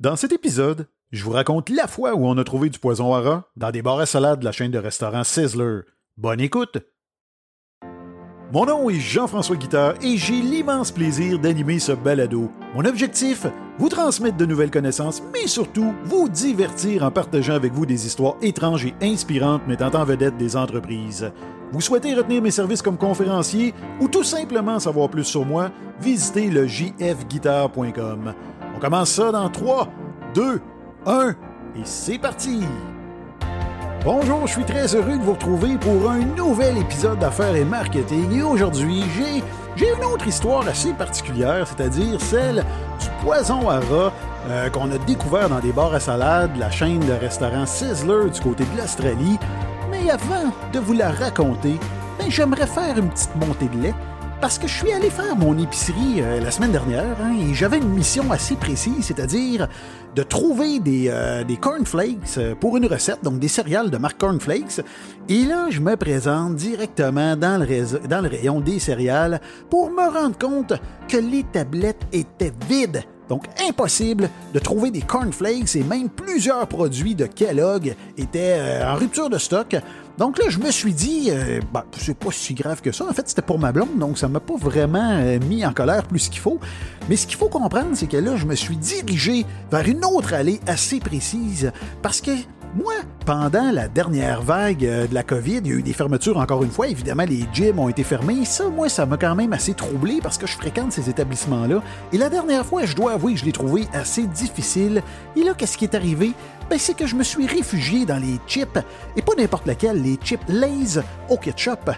Dans cet épisode, je vous raconte la fois où on a trouvé du poison à rat dans des bars à salade de la chaîne de restaurants Sizzler. Bonne écoute! Mon nom est Jean-François Guitard et j'ai l'immense plaisir d'animer ce balado. Mon objectif, vous transmettre de nouvelles connaissances, mais surtout vous divertir en partageant avec vous des histoires étranges et inspirantes mettant en vedette des entreprises. Vous souhaitez retenir mes services comme conférencier ou tout simplement savoir plus sur moi, visitez le jfguitar.com. On commence ça dans 3, 2, 1 et c'est parti! Bonjour, je suis très heureux de vous retrouver pour un nouvel épisode d'affaires et marketing et aujourd'hui j'ai, une autre histoire assez particulière, c'est-à-dire celle du poison à rat euh, qu'on a découvert dans des bars à salade, la chaîne de restaurants Sizzler du côté de l'Australie. Mais avant de vous la raconter, ben, j'aimerais faire une petite montée de lait parce que je suis allé faire mon épicerie euh, la semaine dernière hein, et j'avais une mission assez précise, c'est-à-dire de trouver des, euh, des cornflakes euh, pour une recette, donc des céréales de marque cornflakes. Et là, je me présente directement dans le, dans le rayon des céréales pour me rendre compte que les tablettes étaient vides. Donc, impossible de trouver des cornflakes et même plusieurs produits de Kellogg étaient en rupture de stock. Donc là, je me suis dit, euh, bah, c'est pas si grave que ça. En fait, c'était pour ma blonde, donc ça m'a pas vraiment euh, mis en colère plus qu'il faut. Mais ce qu'il faut comprendre, c'est que là, je me suis dirigé vers une autre allée assez précise parce que moi, pendant la dernière vague euh, de la COVID, il y a eu des fermetures encore une fois. Évidemment, les gyms ont été fermés. Ça, moi, ça m'a quand même assez troublé parce que je fréquente ces établissements-là. Et la dernière fois, je dois avouer que je l'ai trouvé assez difficile. Et là, qu'est-ce qui est arrivé? Ben, c'est que je me suis réfugié dans les chips, et pas n'importe lesquels, les chips Lay's au ketchup.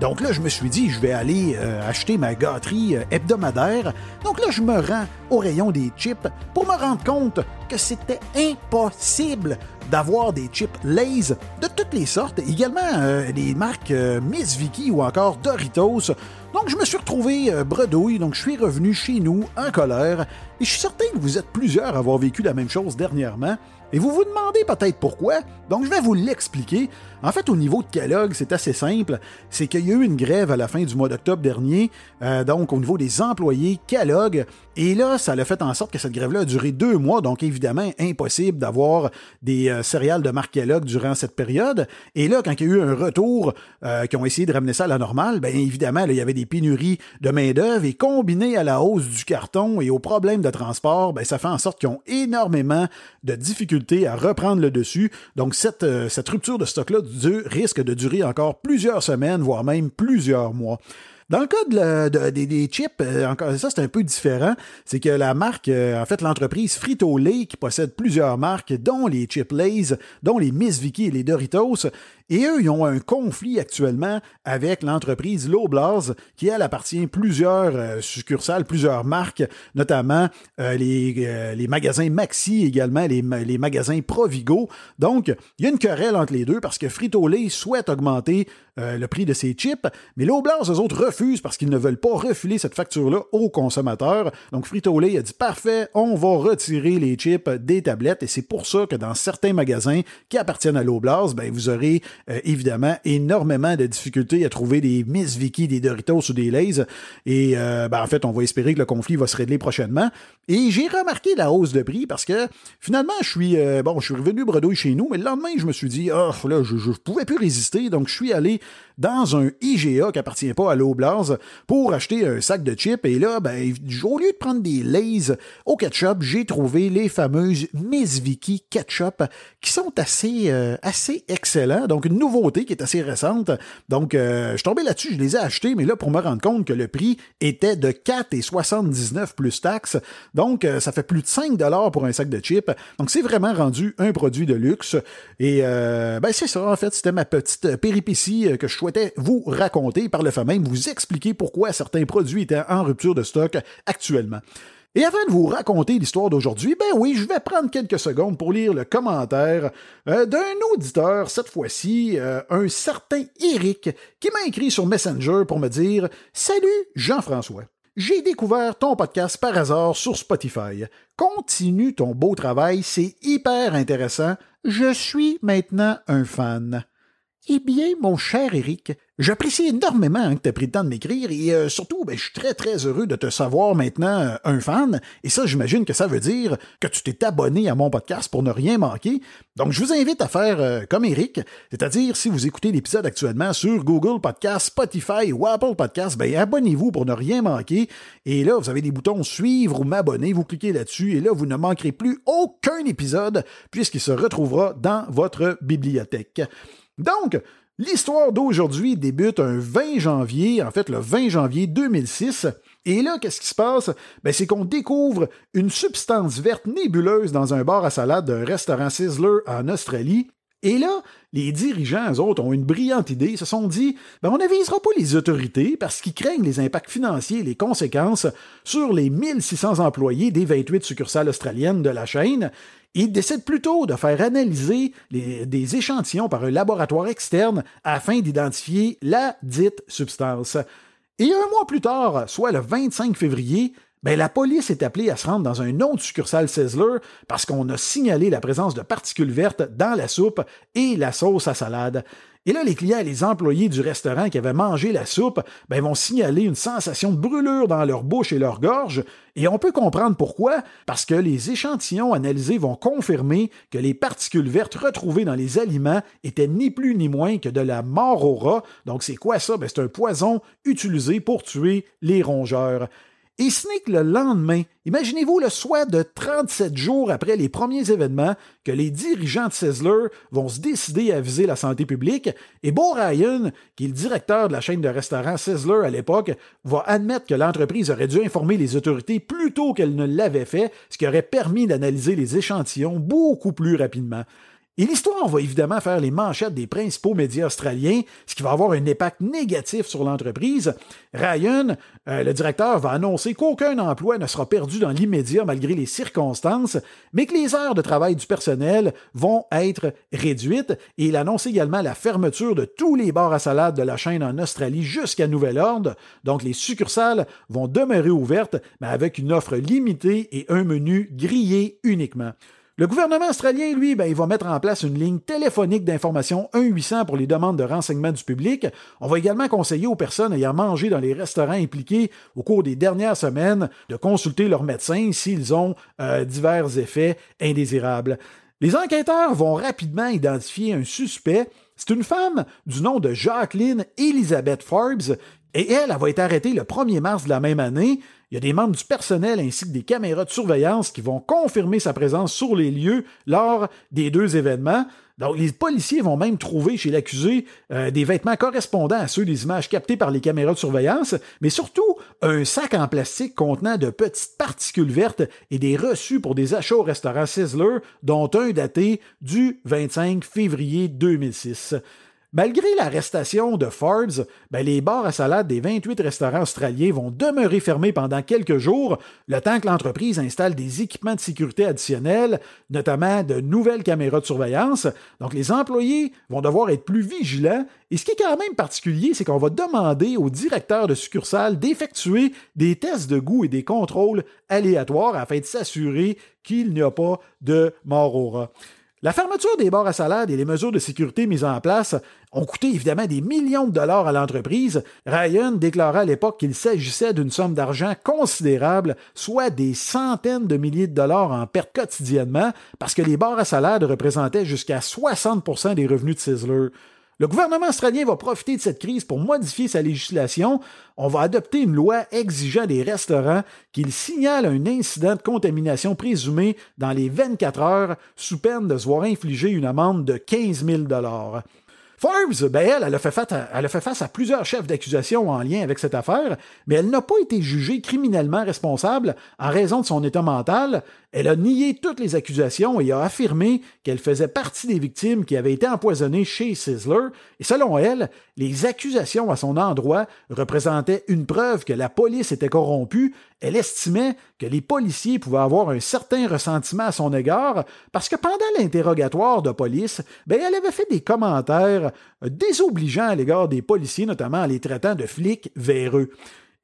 Donc là, je me suis dit, je vais aller euh, acheter ma gâterie euh, hebdomadaire. Donc là, je me rends au rayon des chips pour me rendre compte que c'était impossible d'avoir des chips Lay's de toutes les sortes, également euh, les marques Miss Vicky ou encore Doritos. Donc je me suis retrouvé bredouille, donc je suis revenu chez nous en colère, et je suis certain que vous êtes plusieurs à avoir vécu la même chose dernièrement. Et vous vous demandez peut-être pourquoi, donc je vais vous l'expliquer. En fait, au niveau de Kellogg, c'est assez simple. C'est qu'il y a eu une grève à la fin du mois d'octobre dernier, euh, donc au niveau des employés Kellogg. Et là, ça a fait en sorte que cette grève-là a duré deux mois, donc évidemment impossible d'avoir des euh, céréales de marque Kellogg durant cette période. Et là, quand il y a eu un retour, euh, qui ont essayé de ramener ça à la normale, bien évidemment, il y avait des pénuries de main-d'œuvre et combiné à la hausse du carton et aux problèmes de transport, bien, ça fait en sorte qu'ils ont énormément de difficultés à reprendre le dessus. Donc, cette, cette rupture de stock-là risque de durer encore plusieurs semaines, voire même plusieurs mois. Dans le cas de, des chips, euh, encore ça c'est un peu différent. C'est que la marque, euh, en fait l'entreprise Frito-Lay, qui possède plusieurs marques, dont les Chip Lays, dont les Miss Vicky et les Doritos, et eux, ils ont un conflit actuellement avec l'entreprise Loblaws, qui elle appartient plusieurs euh, succursales, plusieurs marques, notamment les, les magasins Maxi également, les, magasins Provigo. Donc, il y a une querelle entre les deux parce que Frito-Lay souhaite augmenter le prix de ses chips, mais Loblaws, eux autres, parce qu'ils ne veulent pas refiler cette facture-là aux consommateurs. Donc Frito-Lay a dit parfait, on va retirer les chips des tablettes et c'est pour ça que dans certains magasins qui appartiennent à l'Oblast, ben, vous aurez euh, évidemment énormément de difficultés à trouver des Miss Vicky, des Doritos ou des Lays. Et euh, ben, en fait, on va espérer que le conflit va se régler prochainement. Et j'ai remarqué la hausse de prix parce que finalement, je suis euh, bon, je suis revenu bredouille chez nous, mais le lendemain, je me suis dit, oh là, je ne pouvais plus résister, donc je suis allé dans un IGA qui appartient pas à l'Oblast pour acheter un sac de chips. Et là, ben, au lieu de prendre des Lays au ketchup, j'ai trouvé les fameuses Miss Vicky ketchup qui sont assez, euh, assez excellents. Donc, une nouveauté qui est assez récente. Donc, euh, je suis tombé là-dessus, je les ai achetés, mais là, pour me rendre compte que le prix était de 4,79 plus taxes. Donc, euh, ça fait plus de 5 pour un sac de chips. Donc, c'est vraiment rendu un produit de luxe. Et ben, c'est ça, en fait, c'était ma petite péripétie que je vous raconter par le fait même vous expliquer pourquoi certains produits étaient en rupture de stock actuellement. Et avant de vous raconter l'histoire d'aujourd'hui, ben oui, je vais prendre quelques secondes pour lire le commentaire euh, d'un auditeur, cette fois-ci, euh, un certain Eric, qui m'a écrit sur Messenger pour me dire Salut Jean-François. J'ai découvert ton podcast par hasard sur Spotify. Continue ton beau travail, c'est hyper intéressant. Je suis maintenant un fan. Eh bien, mon cher Eric, j'apprécie énormément que tu aies pris le temps de m'écrire et euh, surtout, ben, je suis très très heureux de te savoir maintenant euh, un fan. Et ça, j'imagine que ça veut dire que tu t'es abonné à mon podcast pour ne rien manquer. Donc, je vous invite à faire euh, comme Eric, c'est-à-dire si vous écoutez l'épisode actuellement sur Google Podcast, Spotify ou Apple Podcast, ben abonnez-vous pour ne rien manquer. Et là, vous avez des boutons suivre ou m'abonner, vous cliquez là-dessus et là, vous ne manquerez plus aucun épisode puisqu'il se retrouvera dans votre bibliothèque. Donc, l'histoire d'aujourd'hui débute un 20 janvier, en fait le 20 janvier 2006. Et là, qu'est-ce qui se passe? Ben, c'est qu'on découvre une substance verte nébuleuse dans un bar à salade d'un restaurant Sizzler en Australie. Et là, les dirigeants, eux autres, ont une brillante idée. Se sont dit, ben, on n'avisera pas les autorités parce qu'ils craignent les impacts financiers et les conséquences sur les 1600 employés des 28 succursales australiennes de la chaîne. Ils décident plutôt de faire analyser des échantillons par un laboratoire externe afin d'identifier la dite substance. Et un mois plus tard, soit le 25 février, ben, la police est appelée à se rendre dans un autre succursale Sizzler parce qu'on a signalé la présence de particules vertes dans la soupe et la sauce à salade. Et là, les clients et les employés du restaurant qui avaient mangé la soupe ben, vont signaler une sensation de brûlure dans leur bouche et leur gorge. Et on peut comprendre pourquoi, parce que les échantillons analysés vont confirmer que les particules vertes retrouvées dans les aliments étaient ni plus ni moins que de la mort Donc c'est quoi ça? Ben, c'est un poison utilisé pour tuer les rongeurs. Et ce n'est que le lendemain, imaginez-vous le soir de 37 jours après les premiers événements, que les dirigeants de Sizzler vont se décider à viser la santé publique, et Bo Ryan, qui est le directeur de la chaîne de restaurants Sizzler à l'époque, va admettre que l'entreprise aurait dû informer les autorités plus tôt qu'elle ne l'avait fait, ce qui aurait permis d'analyser les échantillons beaucoup plus rapidement. Et l'histoire va évidemment faire les manchettes des principaux médias australiens, ce qui va avoir un impact négatif sur l'entreprise. Ryan, euh, le directeur, va annoncer qu'aucun emploi ne sera perdu dans l'immédiat malgré les circonstances, mais que les heures de travail du personnel vont être réduites. Et il annonce également la fermeture de tous les bars à salade de la chaîne en Australie jusqu'à nouvel ordre. Donc les succursales vont demeurer ouvertes, mais avec une offre limitée et un menu grillé uniquement. Le gouvernement australien, lui, ben, il va mettre en place une ligne téléphonique d'information 1-800 pour les demandes de renseignement du public. On va également conseiller aux personnes ayant mangé dans les restaurants impliqués au cours des dernières semaines de consulter leur médecin s'ils ont euh, divers effets indésirables. Les enquêteurs vont rapidement identifier un suspect. C'est une femme du nom de Jacqueline Elizabeth Forbes et elle, elle va être arrêtée le 1er mars de la même année. Il y a des membres du personnel ainsi que des caméras de surveillance qui vont confirmer sa présence sur les lieux lors des deux événements. Donc, les policiers vont même trouver chez l'accusé euh, des vêtements correspondant à ceux des images captées par les caméras de surveillance, mais surtout un sac en plastique contenant de petites particules vertes et des reçus pour des achats au restaurant Sizzler, dont un daté du 25 février 2006. Malgré l'arrestation de Forbes, les bars à salade des 28 restaurants australiens vont demeurer fermés pendant quelques jours, le temps que l'entreprise installe des équipements de sécurité additionnels, notamment de nouvelles caméras de surveillance. Donc les employés vont devoir être plus vigilants. Et ce qui est quand même particulier, c'est qu'on va demander au directeur de succursale d'effectuer des tests de goût et des contrôles aléatoires afin de s'assurer qu'il n'y a pas de mort. La fermeture des bars à salade et les mesures de sécurité mises en place ont coûté évidemment des millions de dollars à l'entreprise. Ryan déclara à l'époque qu'il s'agissait d'une somme d'argent considérable, soit des centaines de milliers de dollars en perte quotidiennement, parce que les bars à salade représentaient jusqu'à 60% des revenus de Sizzler. Le gouvernement australien va profiter de cette crise pour modifier sa législation. On va adopter une loi exigeant des restaurants qu'ils signalent un incident de contamination présumé dans les 24 heures sous peine de se voir infliger une amende de 15 000 Forbes, ben elle, a, fait face à, elle a fait face à plusieurs chefs d'accusation en lien avec cette affaire, mais elle n'a pas été jugée criminellement responsable en raison de son état mental. Elle a nié toutes les accusations et a affirmé qu'elle faisait partie des victimes qui avaient été empoisonnées chez Sizzler. Et selon elle, les accusations à son endroit représentaient une preuve que la police était corrompue. Elle estimait que les policiers pouvaient avoir un certain ressentiment à son égard parce que pendant l'interrogatoire de police, ben, elle avait fait des commentaires désobligeants à l'égard des policiers, notamment en les traitant de flics véreux.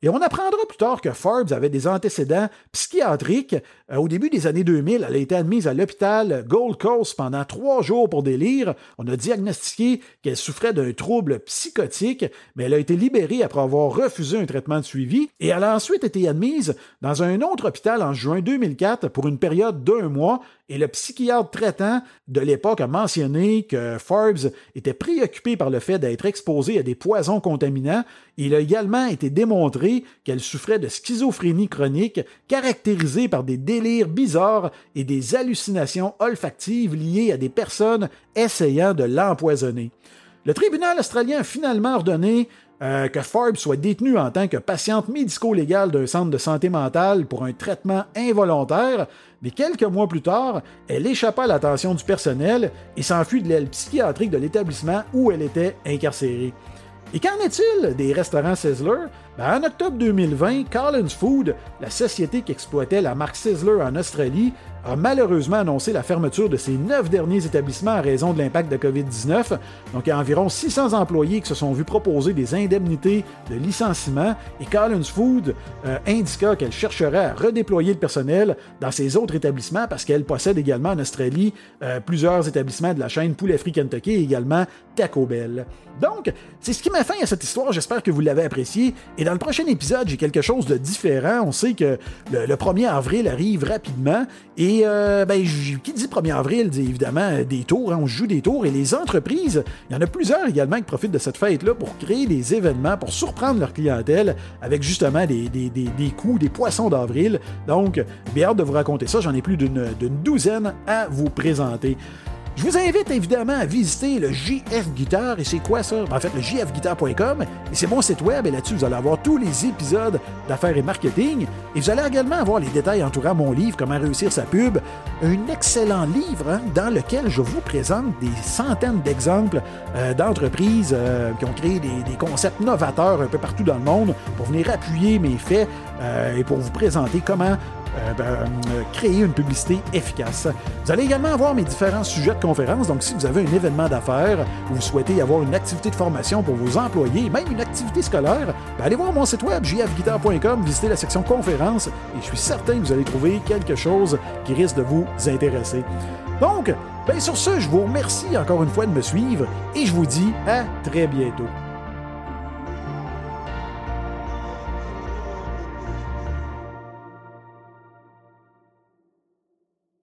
Et on apprendra plus tard que Forbes avait des antécédents psychiatriques. Euh, au début des années 2000, elle a été admise à l'hôpital Gold Coast pendant trois jours pour délire. On a diagnostiqué qu'elle souffrait d'un trouble psychotique, mais elle a été libérée après avoir refusé un traitement de suivi et elle a ensuite été admise dans un autre hôpital en juin 2004 pour une période d'un mois et le psychiatre traitant de l'époque a mentionné que Forbes était préoccupé par le fait d'être exposé à des poisons contaminants. Il a également été démontré qu'elle souffrait de schizophrénie chronique caractérisée par des délires bizarres et des hallucinations olfactives liées à des personnes essayant de l'empoisonner. Le tribunal australien a finalement ordonné euh, que Forbes soit détenue en tant que patiente médico-légale d'un centre de santé mentale pour un traitement involontaire, mais quelques mois plus tard, elle échappa à l'attention du personnel et s'enfuit de l'aile psychiatrique de l'établissement où elle était incarcérée. Et qu'en est-il des restaurants Sizzler? Ben, en octobre 2020, Collins Food, la société qui exploitait la marque Sizzler en Australie, a malheureusement annoncé la fermeture de ses neuf derniers établissements à raison de l'impact de COVID-19. Donc, il y a environ 600 employés qui se sont vus proposer des indemnités de licenciement et Collins Food euh, indiqua qu'elle chercherait à redéployer le personnel dans ses autres établissements parce qu'elle possède également en Australie euh, plusieurs établissements de la chaîne Poulet Free Kentucky et également Taco Bell. Donc, c'est ce qui m'a fait à cette histoire. J'espère que vous l'avez apprécié. Et dans le prochain épisode, j'ai quelque chose de différent. On sait que le, le 1er avril arrive rapidement et euh, ben, qui dit 1er avril dit évidemment des tours, hein, on joue des tours, et les entreprises, il y en a plusieurs également qui profitent de cette fête-là pour créer des événements, pour surprendre leur clientèle avec justement des, des, des, coups, des poissons d'avril. Donc, bien hâte de vous raconter ça, j'en ai plus d'une douzaine à vous présenter. Je vous invite évidemment à visiter le JF Guitar. Et c'est quoi ça? En fait, le jfguitar.com. Et c'est mon site web. Et là-dessus, vous allez avoir tous les épisodes d'affaires et marketing. Et vous allez également avoir les détails entourant mon livre, Comment réussir sa pub. Un excellent livre hein, dans lequel je vous présente des centaines d'exemples euh, d'entreprises euh, qui ont créé des, concepts novateurs un peu partout dans le monde pour venir appuyer mes faits euh, et pour vous présenter comment ben, euh, créer une publicité efficace. Vous allez également avoir mes différents sujets de conférence, donc si vous avez un événement d'affaires ou vous souhaitez avoir une activité de formation pour vos employés, même une activité scolaire, ben, allez voir mon site web jfguitar.com, visitez la section conférence et je suis certain que vous allez trouver quelque chose qui risque de vous intéresser. Donc, ben sur ce, je vous remercie encore une fois de me suivre et je vous dis à très bientôt.